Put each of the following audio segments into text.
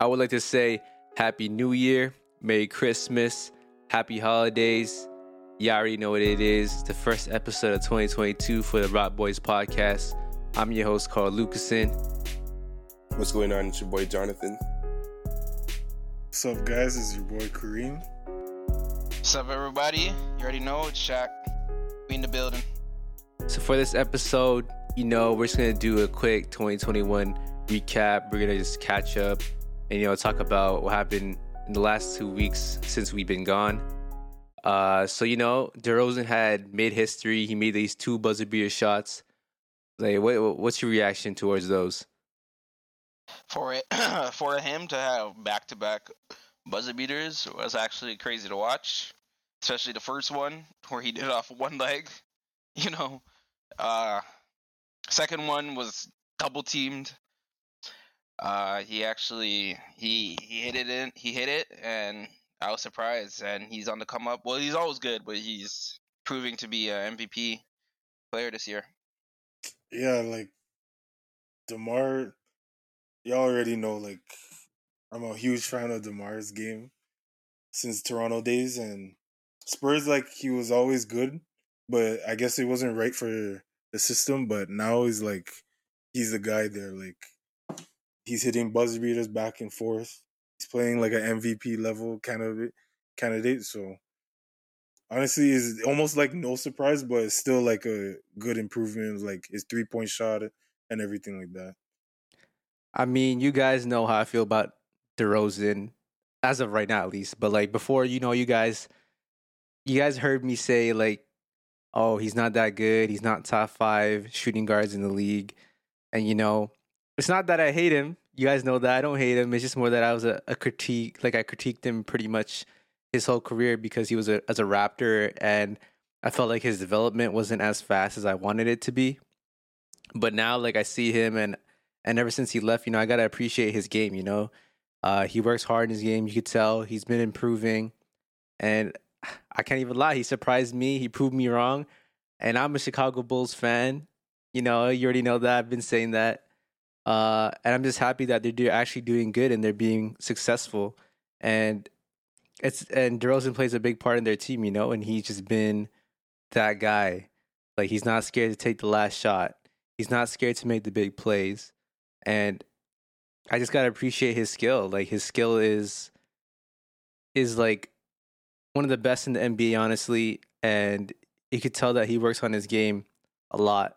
I would like to say Happy New Year, Merry Christmas, Happy Holidays. You already know what it is. The first episode of 2022 for the Rock Boys podcast. I'm your host, Carl Lucasen. What's going on? It's your boy Jonathan. What's up, guys? It's your boy Kareem. What's up, everybody? You already know it's Shaq. We in the building. So for this episode, you know, we're just gonna do a quick 2021 recap. We're gonna just catch up and you know talk about what happened in the last two weeks since we've been gone. Uh, so you know, DeRozan had made history. He made these two buzzer beater shots. Like, what, what's your reaction towards those? For it, for him to have back-to-back buzzer beaters was actually crazy to watch, especially the first one where he did it off one leg. You know, uh, second one was double teamed. Uh, he actually he he hit it in he hit it and I was surprised and he's on the come up. Well, he's always good, but he's proving to be a MVP player this year. Yeah, like Demar, y'all already know. Like I'm a huge fan of Demar's game since Toronto days, and Spurs like he was always good, but I guess it wasn't right for the system. But now he's like he's the guy there. Like he's hitting buzzer beaters back and forth. He's playing like an MVP level candidate. So honestly, is almost like no surprise, but it's still like a good improvement. Like his three point shot and everything like that. I mean, you guys know how I feel about DeRozan as of right now, at least. But like before, you know, you guys, you guys heard me say like, oh, he's not that good. He's not top five shooting guards in the league, and you know, it's not that I hate him. You guys know that I don't hate him. It's just more that I was a, a critique, like I critiqued him pretty much his whole career because he was a as a Raptor, and I felt like his development wasn't as fast as I wanted it to be. But now, like I see him, and and ever since he left, you know, I gotta appreciate his game. You know, uh, he works hard in his game. You could tell he's been improving, and I can't even lie. He surprised me. He proved me wrong, and I'm a Chicago Bulls fan. You know, you already know that. I've been saying that. Uh, and I'm just happy that they're do- actually doing good and they're being successful. And it's and DeRozan plays a big part in their team, you know, and he's just been that guy. Like he's not scared to take the last shot. He's not scared to make the big plays. And I just gotta appreciate his skill. Like his skill is is like one of the best in the NBA, honestly. And you could tell that he works on his game a lot.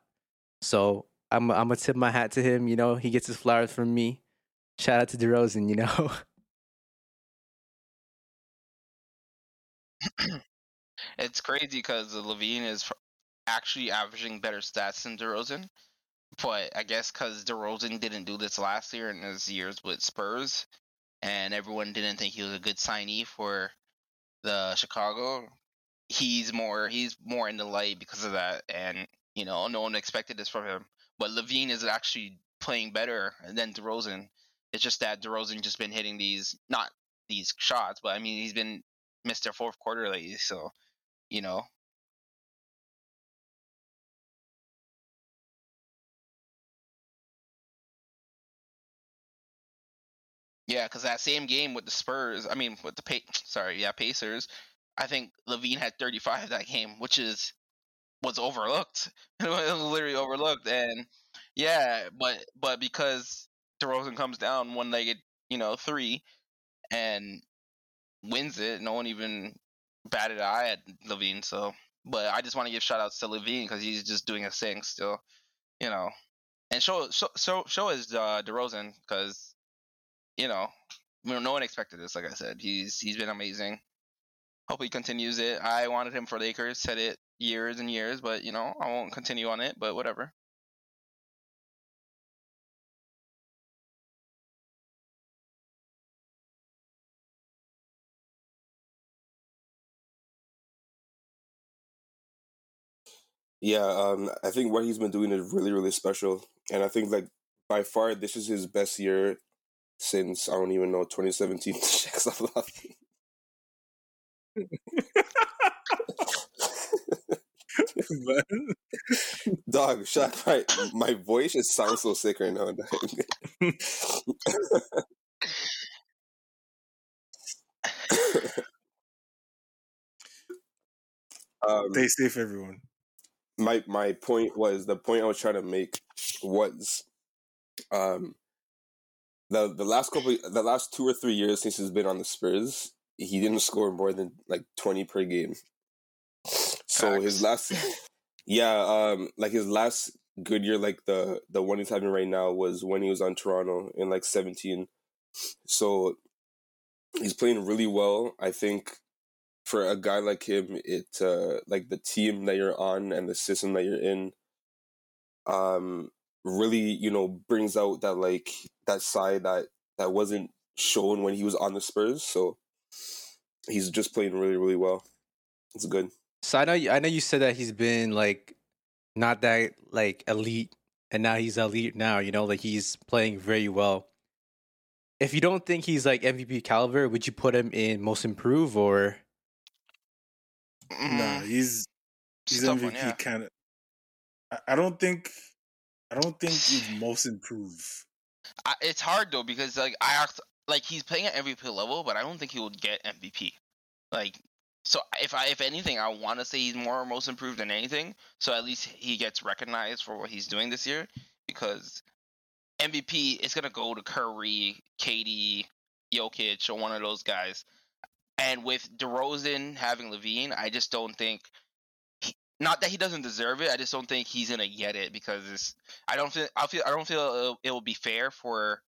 So I'm I'm gonna tip my hat to him. You know, he gets his flowers from me. Shout out to DeRozan. You know. it's crazy because LaVine is actually averaging better stats than DeRozan, but I guess because DeRozan didn't do this last year in his years with Spurs, and everyone didn't think he was a good signee for the Chicago. He's more he's more in the light because of that, and you know no one expected this from him. But LaVine is actually playing better than DeRozan. It's just that DeRozan just been hitting these not these shots, but I mean he's been missed their fourth quarter lately, so you know. Yeah, because that same game with the Spurs, I mean with the pa- sorry, yeah Pacers, I think LaVine had 35 that game, which is was overlooked. it was literally overlooked, and yeah, but but because DeRozan comes down one legged, you know, three, and wins it, no one even batted an eye at LaVine. So, but I just want to give shout outs to LaVine because he's just doing his thing still, you know, and show show show, show is uh, DeRozan because you know no one expected this. Like I said, he's he's been amazing. Hope he continues it. I wanted him for Lakers. Said it years and years, but you know, I won't continue on it, but whatever. Yeah, um, I think what he's been doing is really, really special, and I think like by far this is his best year since I don't even know 2017 dog, shut my, my voice just sounds so sick right now. um, Stay safe, everyone. My my point was the point I was trying to make was, um, the the last couple, the last two or three years since he's been on the Spurs, he didn't score more than like twenty per game. So his last yeah, um like his last good year like the the one he's having right now was when he was on Toronto in like seventeen. So he's playing really well. I think for a guy like him, it uh, like the team that you're on and the system that you're in, um, really you know brings out that like that side that that wasn't shown when he was on the Spurs. So he's just playing really really well. It's good. So I know you, I know you said that he's been like not that like elite, and now he's elite now. You know, like he's playing very well. If you don't think he's like MVP caliber, would you put him in most improved or? Mm, Nah, he's he's a MVP one, yeah. kind of. I, I don't think, I don't think he's most improved. I, it's hard though because like I act, like he's playing at MVP level, but I don't think he will get MVP. Like, so if I if anything, I want to say he's more most improved than anything. So at least he gets recognized for what he's doing this year because MVP is gonna go to Curry, KD, Jokic, or one of those guys. And with DeRozan having LaVine, I just don't think. he- Not that he doesn't deserve it, I just don't think he's gonna get it because. I don't feel. I feel. I don't feel it will be fair for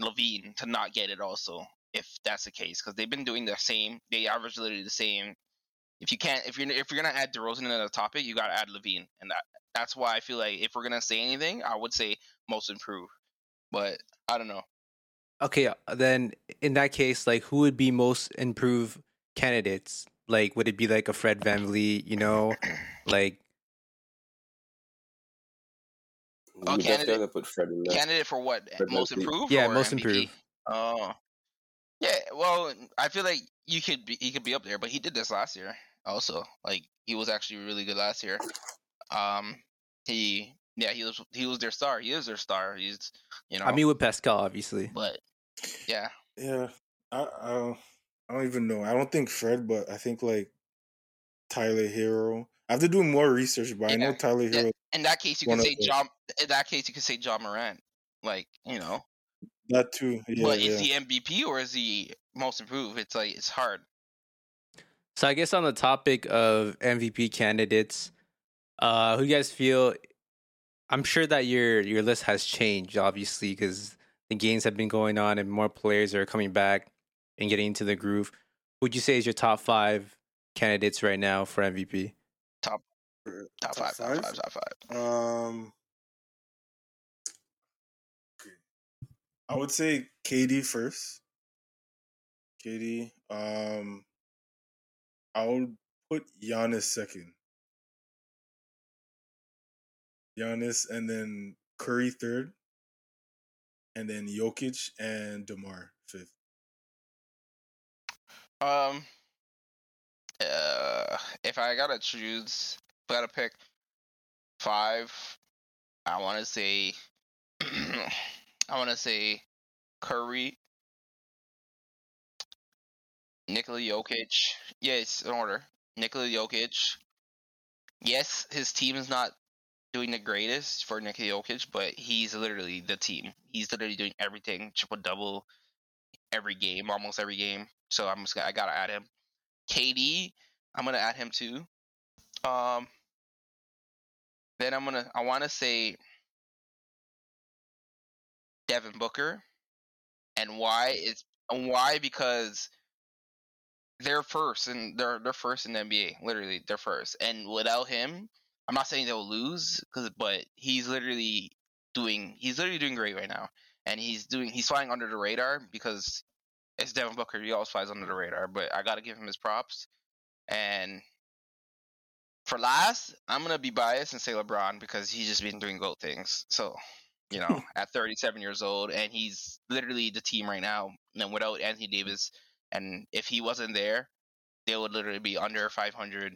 LaVine to not get it also if that's the case because they've been doing the same. They average literally the same. If you can't, if you're if you're gonna add DeRozan into the topic, you gotta add LaVine, and that that's why I feel like if we're gonna say anything, I would say most improved. But I don't know. Okay, uh, then in that case, like who would be most improved candidates? Like, would it be like a Fred VanVleet? You know, like Oh, you candidate- put Fred in there. Candidate for what? Fred Most improved? Yeah, or most MVP? improved. Oh, yeah. Well, I feel like you could be, he could be up there, but he did this last year also. Like he was actually really good last year. Um, he yeah he was he was their star. He is their star. He's you know. I mean with Pascal, obviously. but yeah, Yeah, I, I don't, I don't even know. I don't think Fred, but I think like Tyler Herro. I have to do more research, but I know Yeah. Tyler Yeah. Herro. in that case you One could say John. In that case you could say Ja Morant. Like you know, That too. Yeah, but yeah. is he MVP or is he most improved? It's like it's hard. So I guess on the topic of MVP candidates, uh, who you guys feel? I'm sure that your your list has changed, obviously, because the games have been going on and more players are coming back and getting into the groove. Would you say is your top five candidates right now for MVP? Top Top five, top five, top five. Um. I would say KD first. KD. Um, I would put Giannis second. Giannis, and then Curry third, and then Jokic and Demar fifth. Um, uh, if I gotta choose, gotta pick five, I want to say, I want to say Curry, Nikola Jokic. Yes, in order. Nikola Jokic. Yes, his team is not doing the greatest for Nikola Jokic, but he's literally the team. He's literally doing everything, triple double, every game, almost every game. So I'm just I gotta add him. KD, I'm gonna add him too. Um, then I'm gonna I want to say Devin Booker, and why is and why because they're first and they're they're first in the NBA. Literally, they're first, and without him, I'm not saying they'll lose, cause but he's literally doing he's literally doing great right now, and he's doing he's flying under the radar because it's Devin Booker. He always flies under the radar, but I gotta give him his props. And for last, I'm gonna be biased and say LeBron because he's just been doing goat things. So, you know, at 37 years old, and he's literally the team right now. And without Anthony Davis, and if he wasn't there, they would literally be under 500.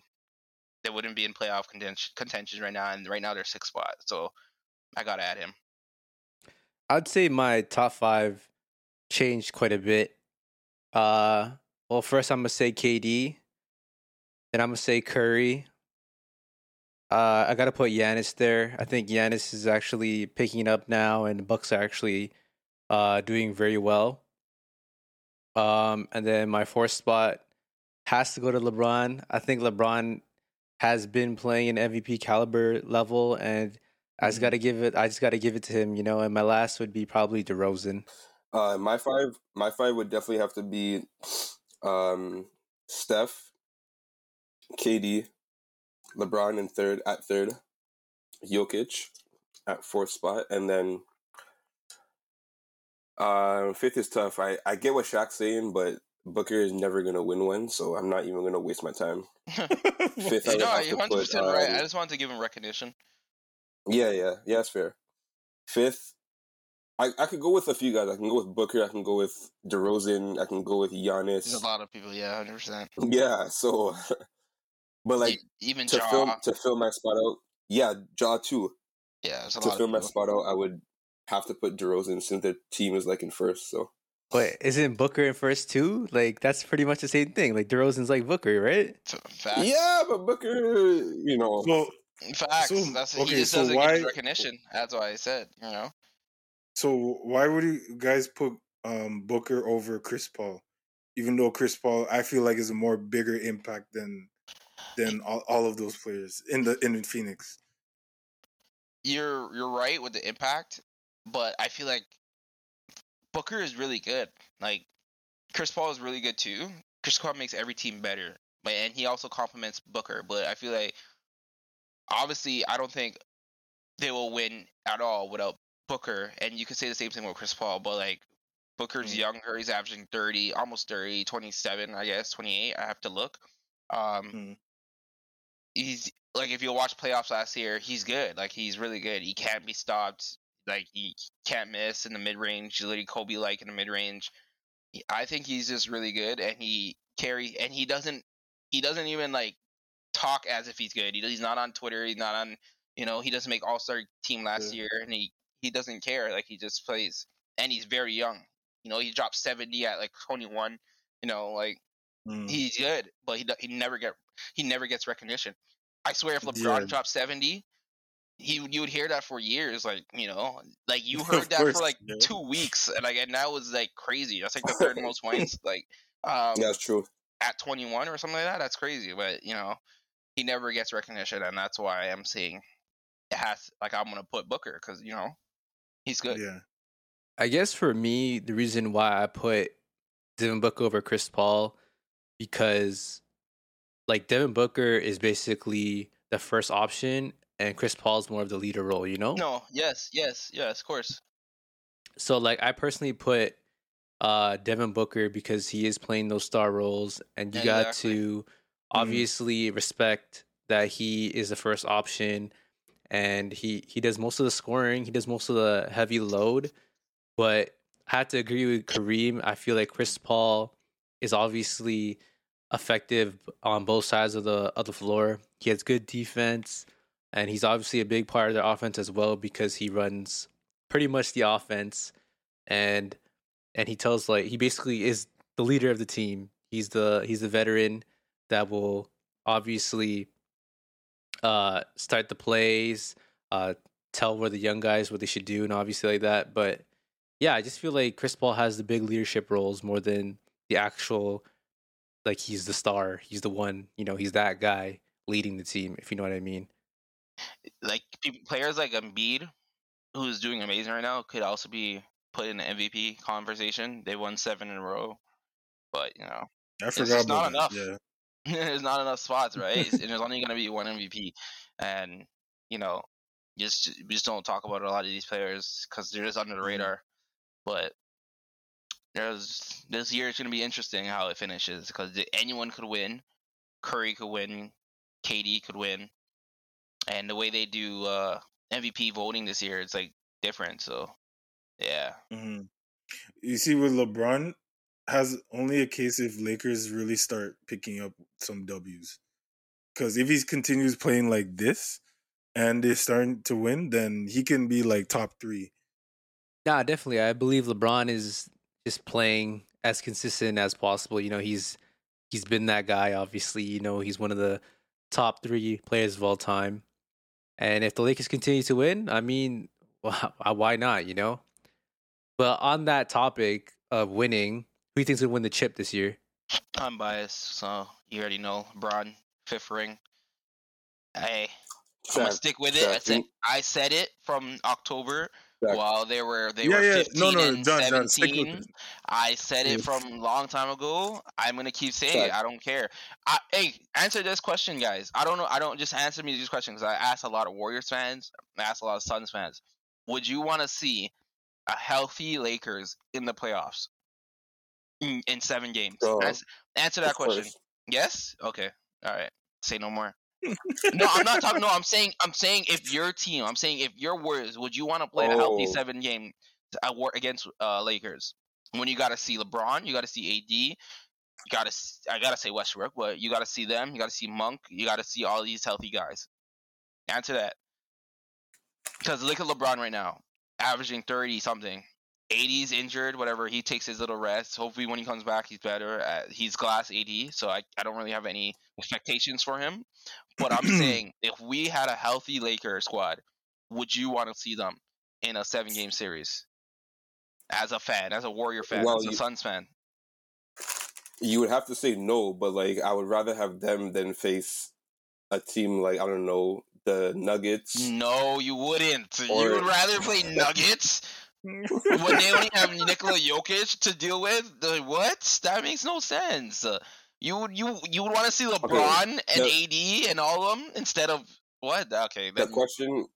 They wouldn't be in playoff contention contention right now, and right now they're sixth spot. So, I gotta add him. I'd say my top five changed quite a bit. Uh, well, first I'm gonna say KD, then I'm gonna say Curry, Uh, I gotta put Giannis there. I think Giannis is actually picking up now, and the Bucks are actually uh, doing very well. Um, and then my fourth spot has to go to LeBron. I think LeBron has been playing an MVP caliber level, and I just Mhm. got to give it. I just got to give it to him, you know. And my last would be probably DeRozan. Uh, my five, my five would definitely have to be um, Steph, KD, LeBron in third at third, Jokic at fourth spot, and then uh, fifth is tough. I, I get what Shaq's saying, but Booker is never gonna win one, so I'm not even gonna waste my time. Fifth, I no, you're 100 put. percent right. um, I just wanted to give him recognition. Yeah, yeah, yeah, that's fair. Fifth, I, I could go with a few guys. I can go with Booker. I can go with DeRozan. I can go with There's Giannis. a lot of people. Yeah, 100. percent Yeah, so, but like even to Ja. fill to fill my spot out, yeah, Ja too. yeah, a To lot fill my spot out, I would have to put DeRozan since their team is like in first. So But isn't Booker in first too? Like that's pretty much the same thing. Like DeRozan's like Booker, right? F- Facts. yeah, but Booker, you know, so Facts. So, That's okay, he just so doesn't get why- recognition. That's why I said, you know. so why would you guys put um Booker over Chris Paul? Even though Chris Paul, I feel like is a more bigger impact than than all, all of those players in the in Phoenix. You're you're right with the impact, but I feel like Booker is really good. Like Chris Paul is really good too. Chris Paul makes every team better, but and he also complements Booker. But I feel like obviously I don't think they will win at all without Booker. And you could say the same thing with Chris Paul, but like Booker's Mm. younger, he's averaging 30, almost 30, 27, I guess, 28. I have to look. Um Mm. He's like if you watch playoffs last year, he's good. Like he's really good. He can't be stopped. Like he can't miss in the mid range. Literally Kobe like in the mid range. I think he's just really good, and he carry and he doesn't he doesn't even like talk as if he's good. He, he's not on Twitter. He's not on you know he doesn't make All Star team last Yeah. year, and he he doesn't care. Like he just plays, and he's very young. You know he dropped seventy at like twenty one. You know like Mm. he's good, but he he never get he never gets recognition. I swear, if LeBron Yeah. dropped seventy, he you would hear that for years. Like you know, like you heard that course, for like yeah. two weeks, and like and that was like crazy. That's like the third most points. Like um, yeah, that's true. at twenty one or something like that. That's crazy, but you know, he never gets recognition, and that's why I'm seeing it has. Like I'm gonna put Booker because you know he's good. Yeah. I guess for me, the reason why I put Devin Booker over Chris Paul because like Devin Booker is basically the first option and Chris Paul's more of the leader role, you know? No, yes, yes, yes, of course. So like I personally put uh Devin Booker because he is playing those star roles and you Yeah, got exactly. to obviously respect that he is the first option and he he does most of the scoring, he does most of the heavy load. But I have to agree with Kareem. I feel like Chris Paul is obviously effective on both sides of the of the floor. He has good defense and he's obviously a big part of their offense as well because he runs pretty much the offense and and he tells like he basically is the leader of the team. He's the he's the veteran that will obviously uh start the plays, uh tell where the young guys what they should do and obviously like that. But yeah, I just feel like Chris Paul has the big leadership roles more than the actual like he's the star. He's the one, you know, he's that guy leading the team, if you know what I mean. like players like Embiid, who's doing amazing right now, could also be put in the MVP conversation. They won seven in a row, but you know, I It's forgot just not enough. Yeah. there's not enough spots, right? and there's only gonna be one MVP, and you know, just we just don't talk about a lot of these players because they're just under the Mhm. radar. But there's this year is gonna be interesting how it finishes because anyone could win. Curry could win, KD could win, and the way they do uh, MVP voting this year, it's like different. So, yeah, hmm You see, with LeBron, has only a case if Lakers really start picking up some W's. Because if he continues playing like this and they're starting to win, then he can be like top three. Nah, definitely. I believe LeBron is just playing as consistent as possible. You know, he's he's been that guy. Obviously, you know, he's one of the top three players of all time. And if the Lakers continue to win, I mean, well, why not? You know. But on that topic of winning, who do you think's gonna win the chip this year? I'm biased, so you already know. Bron, fifth ring. Hey, I'm gonna stick with it. I said I said it from October Shaq. while they were they yeah, were yeah. 15 No, no, and John, John, stick with 17. it. I said it from a long time ago. I'm gonna keep saying it. I don't care. I, hey, answer this question, guys. I don't know. I don't just answer me these questions because I asked a lot of Warriors fans. I asked a lot of Suns fans. Would you want to see a healthy Lakers in the playoffs in, in seven games? Oh, Ans- answer that question. course. Yes. Okay. All right. Say no more. No, I'm not talking. No, I'm saying. I'm saying if your team. I'm saying if your Warriors, would you want to play a healthy Oh. seven game war against uh, Lakers when you got to see LeBron, you got to see AD, you got to. I gotta say Westbrook, but you got to see them. You got to see Monk. You got to see all these healthy guys. Answer that. Because look at LeBron right now, averaging thirty something. AD's injured, whatever. He takes his little rest. Hopefully, when he comes back, he's better. Uh, he's glass AD, so I, I don't really have any expectations for him. But I'm saying, if we had a healthy Laker squad, would you want to see them in a seven game series? As a fan, as a Warrior fan, Well, as a you- Suns fan. You would have to say no, but like I would rather have them than face a team like I don't know the Nuggets. No, you wouldn't. you would rather play Nuggets when they only have Nikola Jokic to deal with. The, what? That makes no sense. Uh, You would you you would want to see LeBron and the- AD and all of them instead of what? Okay, The question,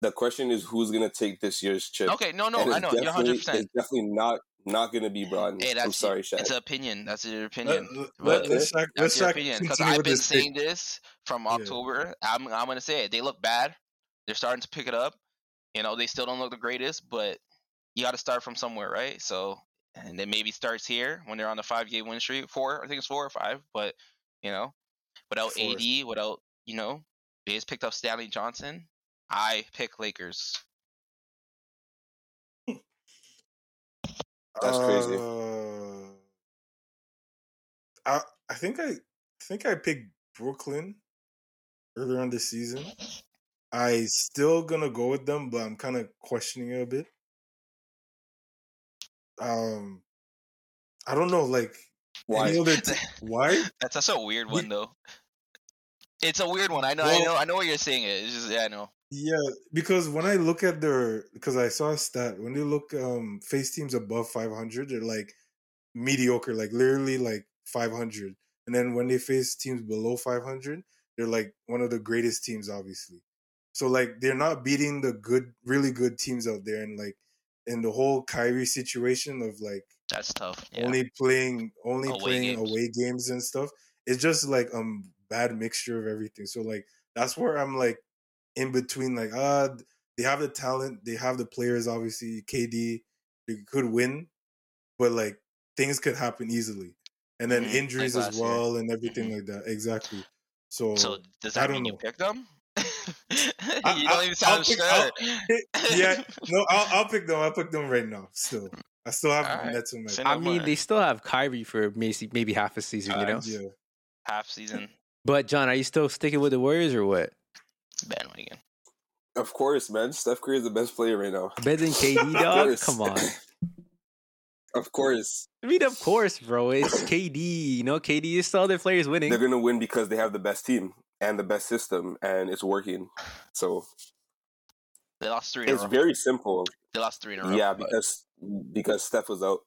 the question is who's gonna take this year's chip? okay, no, no, And I it's know you're definitely- hundred percent. It's definitely not not gonna be Bron. Hey, I'm sorry, It's an opinion. That's your opinion. let, But- let's Shaq, That's let's your opinion. Because I've been this take. saying this from Yeah. October. I'm I'm gonna say it. They look bad. They're starting to pick it up. You know, they still don't look the greatest, but you got to start from somewhere, right? So, and then maybe starts here when they're on the five game win streak. Four, I think it's four or five. But you know, without Four. AD, without you know, they just picked up Stanley Johnson. I pick Lakers. That's crazy. Uh, I I think I think I picked Brooklyn earlier on this season. I still gonna go with them, but I'm kind of questioning it a bit. Um, I don't know, like Why? t- why? That's that's a weird We- one though. It's a weird one. I know. I know. I know what you're saying. It. It's just yeah. I know. Yeah, because when I look at their, because I saw a stat when they look um face teams above 500, they're like mediocre, like literally like 500, and then when they face teams below 500, they're like one of the greatest teams, obviously. So like they're not beating the good, really good teams out there, and like in the whole Kyrie situation of like That's tough. Yeah. only playing only Away playing games. away games and stuff. It's just like um bad mixture of everything. So like that's where I'm like in between like uh they have the talent, they have the players obviously, KD they could win, but like things could happen easily. And then Mhm, like injuries as last year. well and everything Mhm. like that. Exactly. So, So does I that don't mean you pick picked them? you I- don't even sound I'll pick- sure. I'll- yeah, no, I'll, I'll pick them. I'll pick them right now. Still, I still have Alright. Nets in my. I mean, more. they still have Kyrie for maybe maybe half a season, you uh, know. Yeah, half season But John, are you still sticking with the Warriors or what? bandwagon. Of course, man. Steph Curry is the best player right now. Better than KD, Of dog. course. Come on. Of course, I mean, of course, bro. It's KD. You know, KD is still their players winning. they're gonna win because they have the best team and the best system, and it's working. So They lost three in a it's very simple. They lost three in a row. Yeah, because because Steph was out.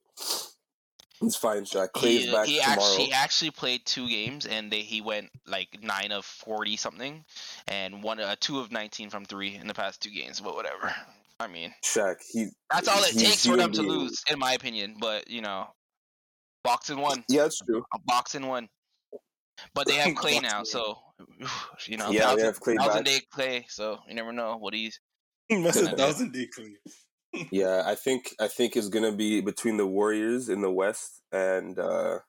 It's fine, Shaq. Clay's he, back he tomorrow. actually he actually played two games and they he went like nine of forty something, and one uh, two of nineteen from three in the past two games. But whatever. I mean, Shaq, he that's all it takes for them to lose, in my opinion. But you know, boxing one, Yeah, that's true. a boxing one. But they have Clay now, so you know, Yeah, they thousand, have Clay thousand back. day Clay. So you never know what he's. that's a thousand day clean. Yeah, I think I think it's gonna be between the Warriors in the West and uh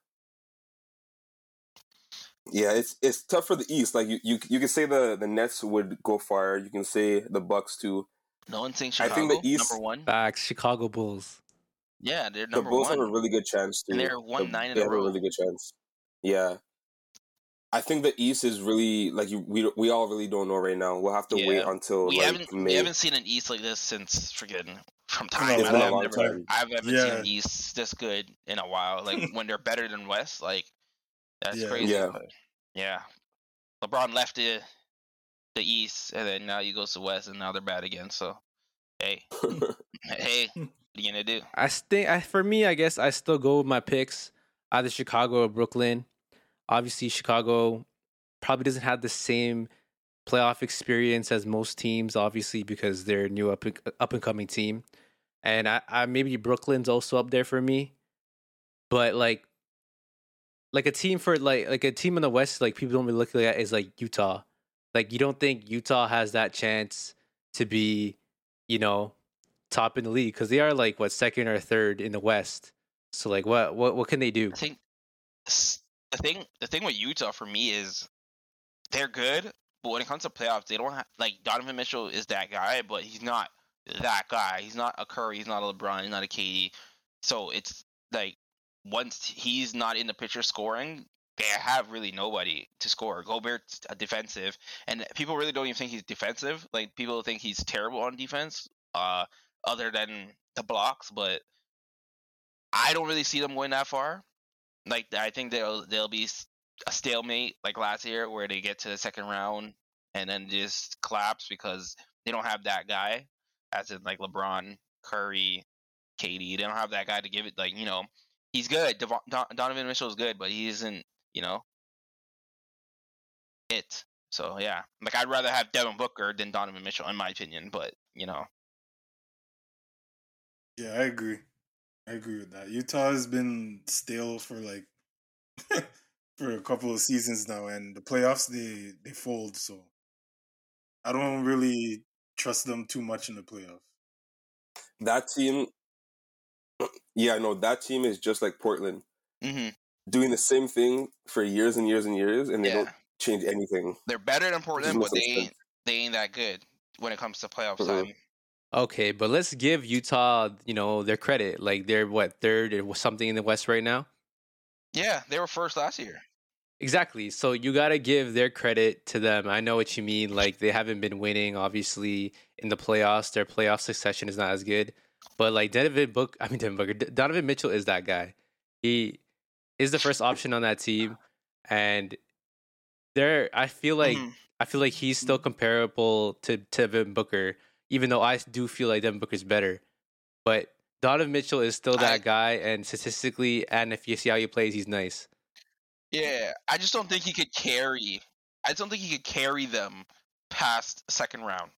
yeah, it's it's tough for the East. Like you, you, you can say the the Nets would go far. You can say the Bucks too. No one thinks I Chicago think the East- number one. Facts. Chicago Bulls. Yeah, they're number The number Bulls one. have a really good chance too. And they're one The- nine in they a have row. a really good chance. Yeah, I think the East is really like you, we we all really don't know right now. We'll have to wait until we like haven't May. we haven't seen an East like this since freaking from time. on, It's I been a have long never, time. I haven't seen Yeah. an East this good in a while. Like when they're better than West, like that's Yeah. crazy. Yeah. but, yeah. LeBron left the the East, and then now he goes to West, and now they're bad again. So, hey, hey, what are you gonna do? I think I, for me, I guess I still go with my picks either Chicago or Brooklyn. Obviously, Chicago probably doesn't have the same playoff experience as most teams, obviously because they're a new up up and uh, coming team, and I, I maybe Brooklyn's also up there for me, but like like a team for like like a team in the West, like people don't really look at is like Utah. Like you don't think Utah has that chance to be, you know, top in the league because they are like what second or third in the West. So like what what what can they do? I think the thing the thing with Utah for me is they're good, but when it comes to playoffs, they don't have like Donovan Mitchell is that guy, but he's not that guy. He's not a Curry, he's not a LeBron, he's not a KD. So it's like once he's not in the picture scoring, they have really nobody to score. Gobert's a defensive, and people really don't even think he's defensive. Like people think he's terrible on defense, uh, other than the blocks. But I don't really see them going that far. Like I think they'll they'll be a stalemate like last year, where they get to the second round and then just collapse because they don't have that guy, as in like LeBron, Curry, KD. They don't have that guy to give it. Like you know, he's good. Don, Donovan Mitchell is good, but he isn't. You know, it. So yeah, like I'd rather have Devin Booker than Donovan Mitchell, in my opinion. But you know, Yeah, I agree. I agree with that. Utah has been stale for like for a couple of seasons now, and the playoffs they they fold. So I don't really trust them too much in the playoffs. that team, yeah, no, that team is just like Portland, hmm doing the same thing for years and years and years, and they yeah, don't change anything. they're better than Portland, but they sense. ain't they ain't that good when it comes to playoff Mhm. time. Okay, but let's give Utah, you know, their credit. Like they're what third or something in the West right now. Yeah, they were first last year. Exactly. So you got to give their credit to them. I know what you mean. Like they haven't been winning, obviously, in the playoffs. Their playoff succession is not as good. But like Donovan Book, I mean Booker, Donovan Mitchell is that guy. He is the first option on that team, and there, I feel like Mhm. I feel like he's still comparable to to Devin Booker, even though I do feel like Devin Booker's better. But Donovan Mitchell is still that I- guy, and statistically, and if you see how he plays, he's nice. Yeah, I just don't think he could carry. I just don't think he could carry them past second round.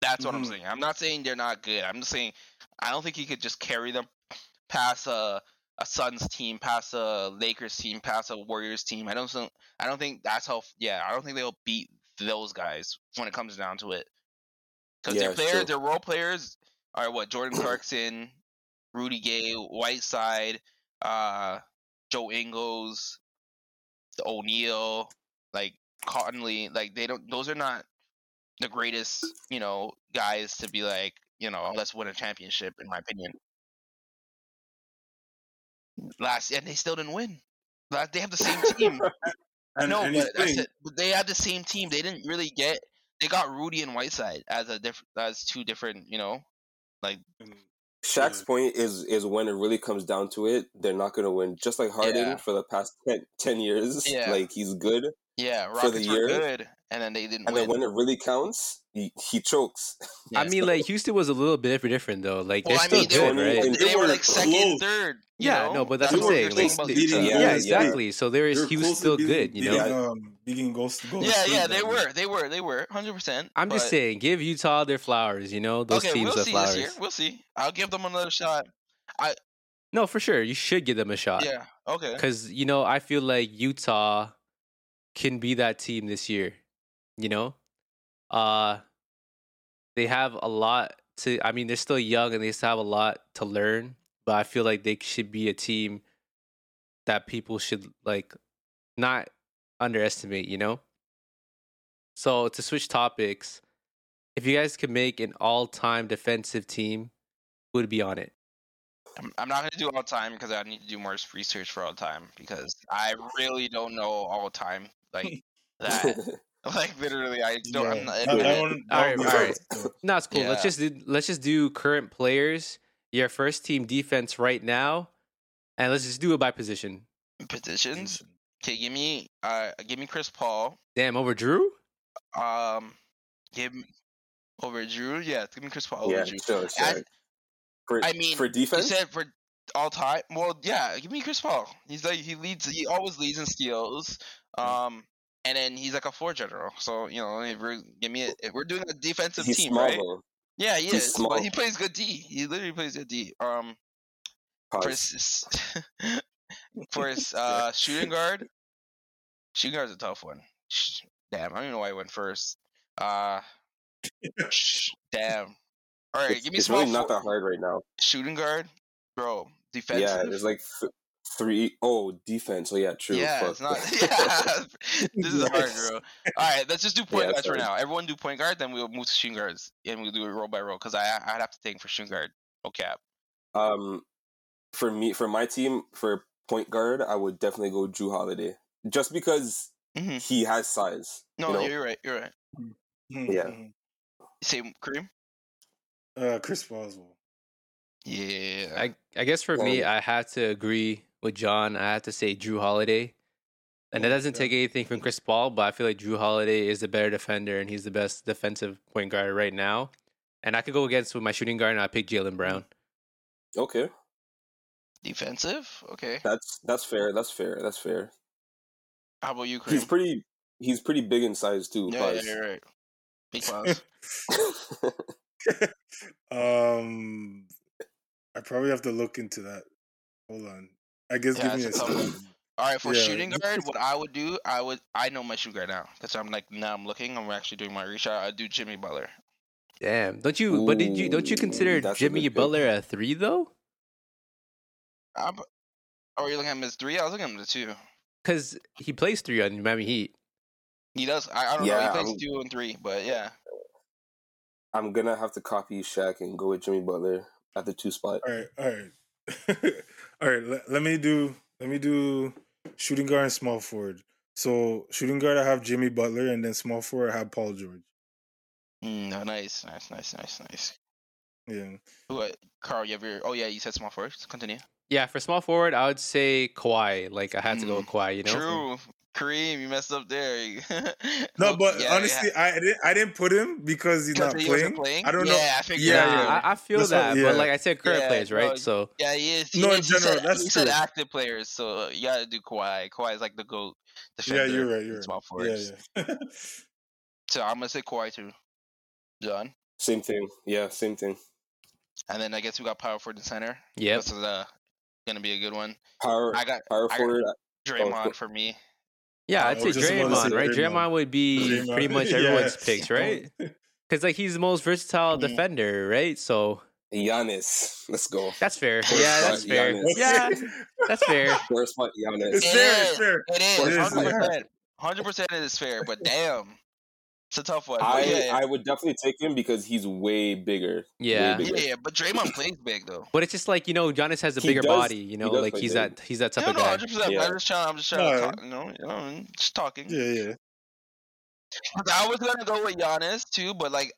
That's what I'm Mhm. saying. I'm not saying they're not good. I'm just saying I don't think he could just carry them past a a Suns team, past a Lakers team, past a Warriors team. I don't think I don't think that's how. Yeah, I don't think they'll beat those guys when it comes down to it. Because Yeah, their it's players, their role players are what Jordan Clarkson, Rudy Gay, Whiteside, uh, Joe Ingles, O'Neale, like Conley, like they don't. Those are not the greatest, you know, guys to be like, you know, let's win a championship. In my opinion, last and they still didn't win. Last, they have the same team. And, no, and but that's it. But they had the same team. They didn't really get. They got Rudy and Whiteside as a different, as two different, you know, like Shaq's Yeah. point is is when it really comes down to it, they're not going to win. Just like Harden Yeah. for the past 10, 10 years, Yeah. like he's good, yeah, For the Rockets were year, good, and then they didn't and win. then when it really counts, he, he chokes. I mean, like Houston was a little bit different though. Like Well, they're I still mean, they good, were- right? they, they were were like second, third. Yeah, know? no, but that's They what I'm saying. Like, to st- yeah, yeah, yeah. exactly. So there is They is were he was still beating- good, you know. beating, um, beating Ghost, Golden Yeah, State yeah, they were, they were, they were, hundred percent. I'm just saying, give Utah their flowers. You know, those okay, teams we'll their see flowers. this year. We'll see. I'll give them another shot. I. No, for sure, you should give them a shot. Yeah. Okay. because you know I feel like Utah can be that team this year. You know, uh, they have a lot to. I mean, they're still young and they still have a lot to learn. But I feel like they should be a team that people should like not underestimate. You know. So to switch topics, if you guys could make an all-time defensive team, would be on it? I'm, I'm not gonna do all time because I need to do more research for all time because I really don't know all time like that. like literally, I don't. I'm Yeah, not that- into that it. one- All that right, would be all right. No, it's cool. Let's just do let's just do current players, your first team defense right now, and let's just do it by position. Positions. Okay, give me uh, give me Chris Paul. Damn, over Jrue? Um, give me over Jrue. Yeah, give me Chris Paul over yeah, Jrue. sure, sure. I- for, I mean, for You defense, said for all time. Well, yeah, give me Chris Paul. He's like he leads. He always leads in steals. Um, and then he's like a floor general. So you know, if we're give me, a, if we're doing a defensive he's team, small right? Yeah, he He's is. But he plays good D. He literally plays good D. Um, for his, for his uh shooting guard, shooting guard's a tough one. Damn, I don't even know why I went first. Uh, damn. All right, It's, give me it's small really not that hard right now. shooting guard, bro. Defensive. Yeah, there's like three oh defense. Oh yeah, true. Yeah, Fuck. it's not. Yeah, this is hard, bro. All right, let's just do point Yeah, guards for now. Everyone do point guard, then we'll move to shooting guards, and we'll do it roll by roll. Because I I'd have to think for shooting guard. No cap. Um, for me, for my team, for point guard, I would definitely go Jrue Holiday, just because hmm he has size. No, you know? you're right. You're right. Mhm, Yeah. mhm. Same Kareem. Uh, Chris Boswell. Yeah. I I guess for me, Um, I had to agree with John. I have to say Jrue Holiday. And that Mm, doesn't take anything from Chris Paul, but I feel like Jrue Holiday is the better defender and he's the best defensive point guard right now. And I could go against with my shooting guard and I pick Jaylen Brown. Okay, Defensive. Okay. that's that's fair. That's fair. That's fair. How about you, He's pretty. He's pretty big in size too. Yeah, yeah, pause. you're right. Big pause. um, I probably have to look into that. Hold on. I guess Yeah, give me a it's a tough second. one. All right, for Yeah. shooting guard, what I would do, I would, I know my shooting guard now because I'm like now I'm looking, I'm actually doing my research. I do Jimmy Butler. Damn. Don't you but did you don't you consider that's a Jimmy pick. Butler a three though? I'm, oh, you're looking at him as three? I was looking at him as two. Because he plays three on Miami Heat. He does. I, I don't know. Yeah, He plays I'm- two and three, but yeah. I'm gonna have to copy Shaq and go with Jimmy Butler at the two spot. All right, all right, all right. Let, let me do. Let me do shooting guard and small forward. So shooting guard, I have Jimmy Butler, and then small forward, I have Paul George. Mm, no, nice, nice, nice, nice, nice. Yeah, What, Carl? You have your? Oh yeah, you said small forward. Continue. Yeah, for small forward, I would say Kawhi. Like I had to go Mm, with Kawhi, you know? True. Kareem, you messed up there. no, but yeah, honestly, yeah. I didn't. I didn't put him because he's not he playing. playing. I don't yeah, know. I figured. Yeah, Nah, yeah. I, I feel That's that, yeah. but like I said, current Yeah, players, right? no, So Yeah, he is. He No, in he said- general, that's he said active players, so you gotta do Kawhi. Kawhi is like the goat defender. Yeah, you're right. in You're small right. Yeah, forwards. yeah. So I'm gonna say Kawhi too. John, Same thing. Yeah, same thing. and then I guess we got power forward and center. Yeah, This is uh gonna be a good one. Power I got power I got- forward. Draymond cool. for me. Yeah, I I'd say was just about to Draymond, right? Draymond. Draymond would be Draymond. pretty much Yeah. everyone's picks, right? Because like he's the most versatile Mm. defender, right? So Giannis. Let's go. that's fair. First Yeah, that's fair. Giannis. Yeah, that's fair. First spot, Giannis. It's fair. It's is. fair. It It is is, hundred yeah. percent. Hundred percent, it is fair. But damn, it's a tough one. I yeah, I would definitely take him because he's way bigger. Yeah. Way yeah, bigger. yeah, but Draymond plays big though. But it's just like you know, Giannis has a He bigger does- body. You know, does like he's big. that he's that type No, of no, guy. hundred percent. Yeah. I'm just trying. I'm just trying to No. talk. You know, you know, I'm just talking. Yeah, yeah. I was gonna go with Giannis too, but like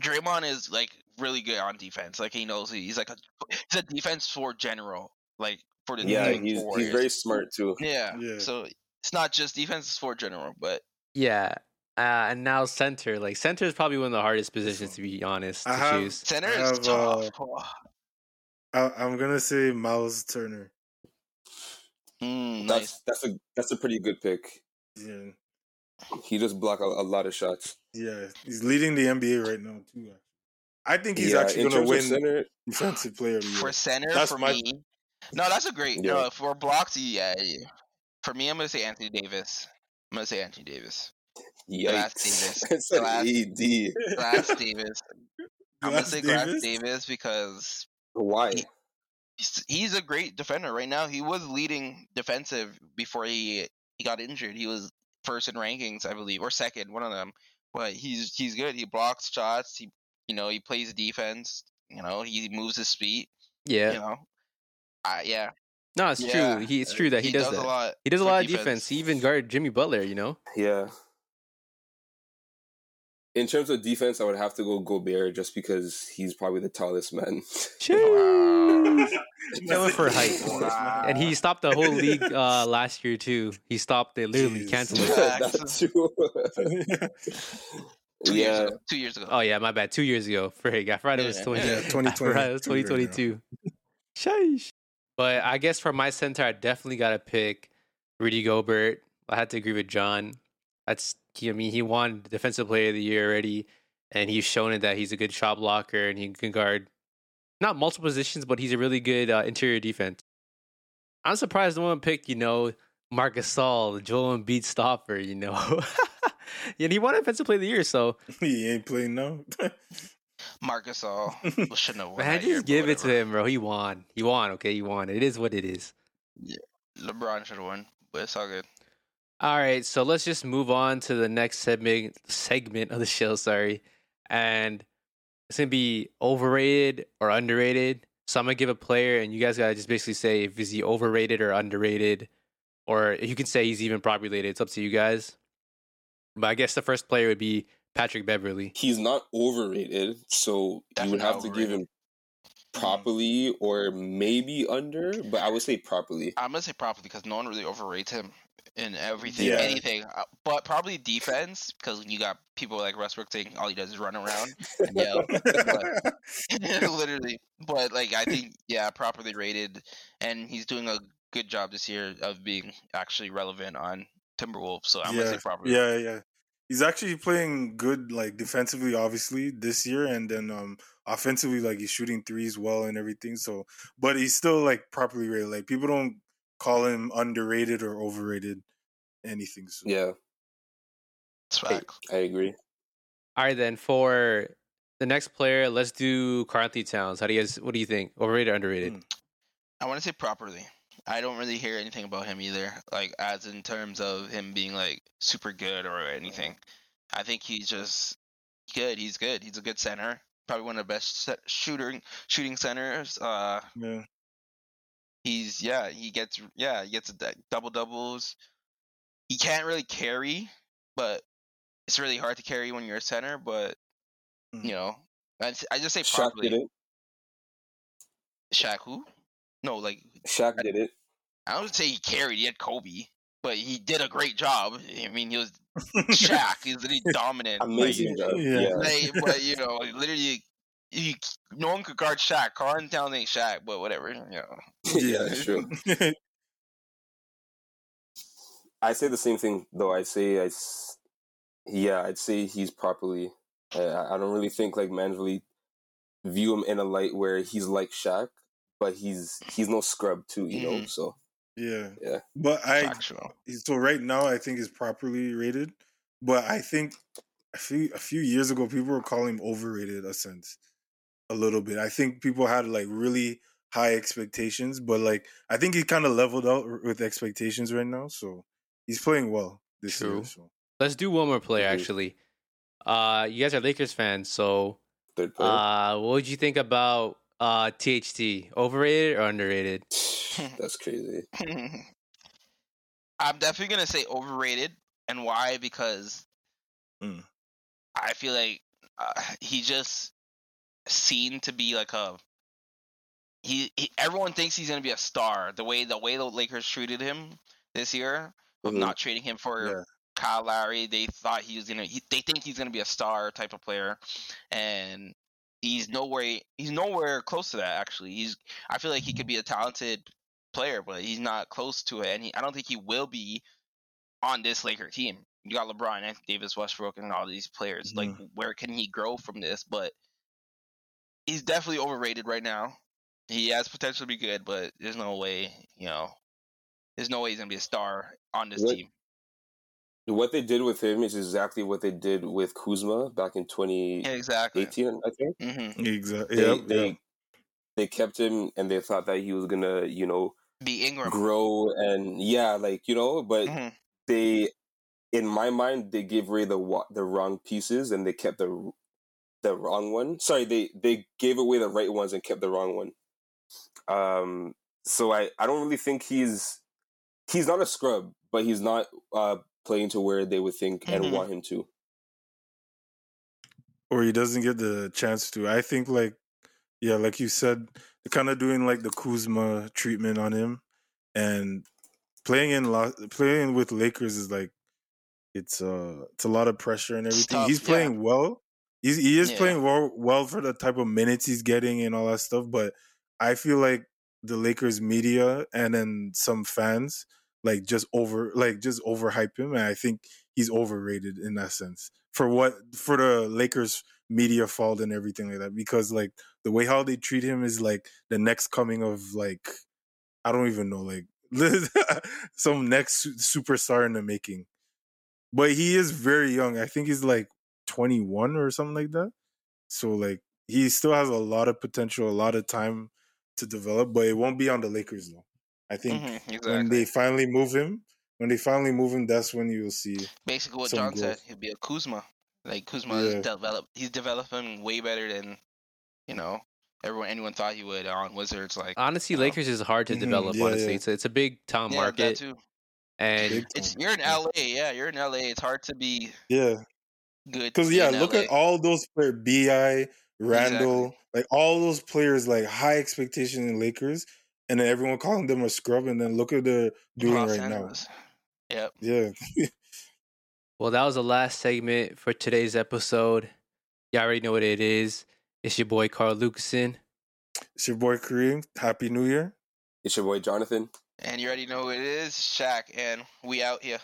Draymond is like really good on defense. Like he knows he- he's like a he's a defense for general, like for the Yeah, he's Warriors. he's very smart too. yeah. Yeah. So it's not just defense; it's for general. But Yeah. Uh, and now center, like center is probably one of the hardest positions to be honest to I have- choose. center I is have, tough. I, I'm gonna say Myles Turner. Mm, That's nice. that's a that's a pretty good pick. Yeah, He just blocked a, a lot of shots. yeah. He's leading the NBA right now too. I think he's yeah, actually gonna win center, defensive player of For center, That's for my- me, no, that's a great. Yeah. No, for blocks, yeah, yeah. For me, I'm gonna say Anthony Davis. I'm gonna say Anthony Davis. Glass! Davis. it's an Glass- AD. Glass Davis. I'm gonna Glass say Glass Davis? Davis because Why? He- he's, he's a great defender right now. He was leading defensive before he he got injured. He was first in rankings, I believe, or second, one of them. But he's he's good. He blocks shots. He you know he plays defense. You know he moves his feet. Yeah. You know, uh, yeah. No, it's Yeah, true. He, it's true that he, does, a that. lot. He does a lot of defense. He even guarded Jimmy Butler. You know. Yeah. In terms of defense, I would have to go Gobert just because he's probably the tallest man. Wow. Going for height. Wow. And he stopped the whole league uh, last year too. He stopped it, literally Jeez. canceled it. That's true. Two years yeah, ago. Two years ago. Oh yeah, my bad. Two years ago. Frig, I forgot it was twenty. Yeah, I forgot it was twenty twenty two. Sheesh. But I guess for my center, I definitely got to pick Rudy Gobert. I had to agree with John. That's he, I mean, he won Defensive Player of the Year already, and he's shown it that he's a good shot blocker and he can guard not multiple positions, but he's a really good uh, interior defense. I'm surprised no one picked, you know, Marc Gasol, Joel Embiid stopper. You know, and he won Defensive Player of the Year, so he ain't playing no. Marc Gasol shouldn't have won. man, that year, just but give it to him, bro. He won. He won. Okay, he won. It is what it is. Yeah. LeBron should have won, but it's all good. All right, so let's just move on to the next segment segment of the show. Sorry, and it's gonna be overrated or underrated. So I'm gonna give a player, and you guys gotta just basically say if is he overrated or underrated, or you can say he's even properly rated. It's up to you guys. But I guess the first player would be Patrick Beverley. he's not overrated, so you would Definitely have to give him mm-hmm. properly or maybe under, but I would say properly. I'm gonna say properly because no one really overrates him in everything, Yeah. anything. Uh, But probably defense because you got people like Westbrook saying all he does is run around and yell. Literally, but like I think yeah, properly rated, and he's doing a good job this year of being actually relevant on Timberwolves. So I'm gonna say properly. yeah, yeah. He's actually playing good, like defensively, obviously this year, and then um offensively, like he's shooting threes well and everything. So, but he's still like properly rated. Like people don't call him underrated or overrated, anything. So Yeah, It's I, facts. I agree. All right, then for the next player, let's do Karl-Anthony Towns. How do you guys? What do you think? Overrated, or underrated? Hmm. I want to say properly. I don't really hear anything about him either, like as in terms of him being like super good or anything. I think he's just good. He's good. He's a good center. Probably one of the best set- shooting shooting centers. Uh, yeah, he's yeah. He gets yeah. He gets d- double doubles. He can't really carry, but it's really hard to carry when you're a center. But you mm-hmm. know, I, I just say Shaq properly. did it. Shaq who? No, like Shaq did it. I don't say he carried. He had Kobe, but he did a great job. I mean, he was Shaq. He's literally dominant. Amazing job. Yeah. Yeah. Like, like, but you know, literally, he, no one could guard Shaq. Karl Towns ain't Shaq, but whatever. You know. yeah, that's true. I say the same thing though. I'd say I, yeah, I'd say he's properly. Uh, I I don't really think like man really view him in a light where he's like Shaq, but he's he's no scrub too, you know. Mhm. So yeah, Yeah. But I Factual. so right now I think he's properly rated, but I think a few a few years ago people were calling him overrated a sense a little bit. I think people had like really high expectations, but like I think he kind of leveled out r- with expectations right now, so he's playing well this True. year. So Let's do one more player. Actually, uh, you guys are Lakers fans, so third player. uh, what would you think about uh THT? Overrated or underrated? That's crazy. I'm definitely gonna say overrated, and why? Because Mm. I feel like uh, he just seemed to be like a. He, he everyone thinks he's gonna be a star. The way the way the Lakers treated him this year of Mhm. not trading him for Yeah. Kyle Lowry, they thought he was gonna. They think he's gonna be a star type of player, and he's nowhere. He's nowhere close to that. Actually, he's. I feel like he could be a talented player, but he's not close to it, and he, I don't think he will be on this Laker team. You got LeBron, Anthony Davis, Westbrook, and all these players. Like, where can he grow from this? But he's definitely overrated right now. He has potential to be good, but there's no way. You know, there's no way he's gonna be a star on this What- team. What they did with him is exactly what they did with Kuzma back in 2018, exactly. I think. hmm exactly. They, Yeah, they they kept him and they thought that he was gonna, you know, Be Ingram. grow and yeah, like you know, but Mhm. they, in my mind, they gave away the wa- the wrong pieces and they kept the the wrong one. Sorry, they they gave away the right ones and kept the wrong one. Um, So I, I don't really think he's he's not a scrub, but he's not uh, playing to where they would think Mhm. and want him to. or he doesn't get the chance to. I think like yeah, like you said, they're kind of doing like the Kuzma treatment on him, and playing in La- playing with Lakers is like it's uh it's a lot of pressure and everything. tough, he's yeah. playing well. He's he is Yeah. playing well well for the type of minutes he's getting and all that stuff. But I feel like the Lakers media and then some fans like just over like just overhype him, and I think he's overrated in that sense for what for the Lakers media fault and everything like that because like the way how they treat him is like the next coming of like I don't even know like some next superstar in the making. But he is very young. I think he's like 21 or something like that. So like he still has a lot of potential, a lot of time to develop, but it won't be on the Lakers though. I think Mhm, when they finally move him, when they finally move him, that's when you'll see. Basically, what some John said, he'll be a Kuzma. Like Kuzma Yeah. is developed. He's developing way better than you know everyone anyone thought he would on Wizards. Like Honestly, you know? Lakers is hard to Mhm, develop. yeah, honestly, yeah. it's a, it's a big town yeah, that market, too. and Big It's you're in LA, yeah. You're in LA. It's hard to be Yeah, good. because yeah, look LA. at all those players: Bi, Randle, like all those players, like high expectation in Lakers, and then everyone calling them a scrub, and then look at they're doing Los right Angeles. Yep. Yeah, well, that was the last segment for today's episode. Y'all already know what it is. It's your boy Carl Lucasen. it's your boy Kareem. Happy New Year. It's your boy Jonathan. And you already know who it is, Shaq, and we out here.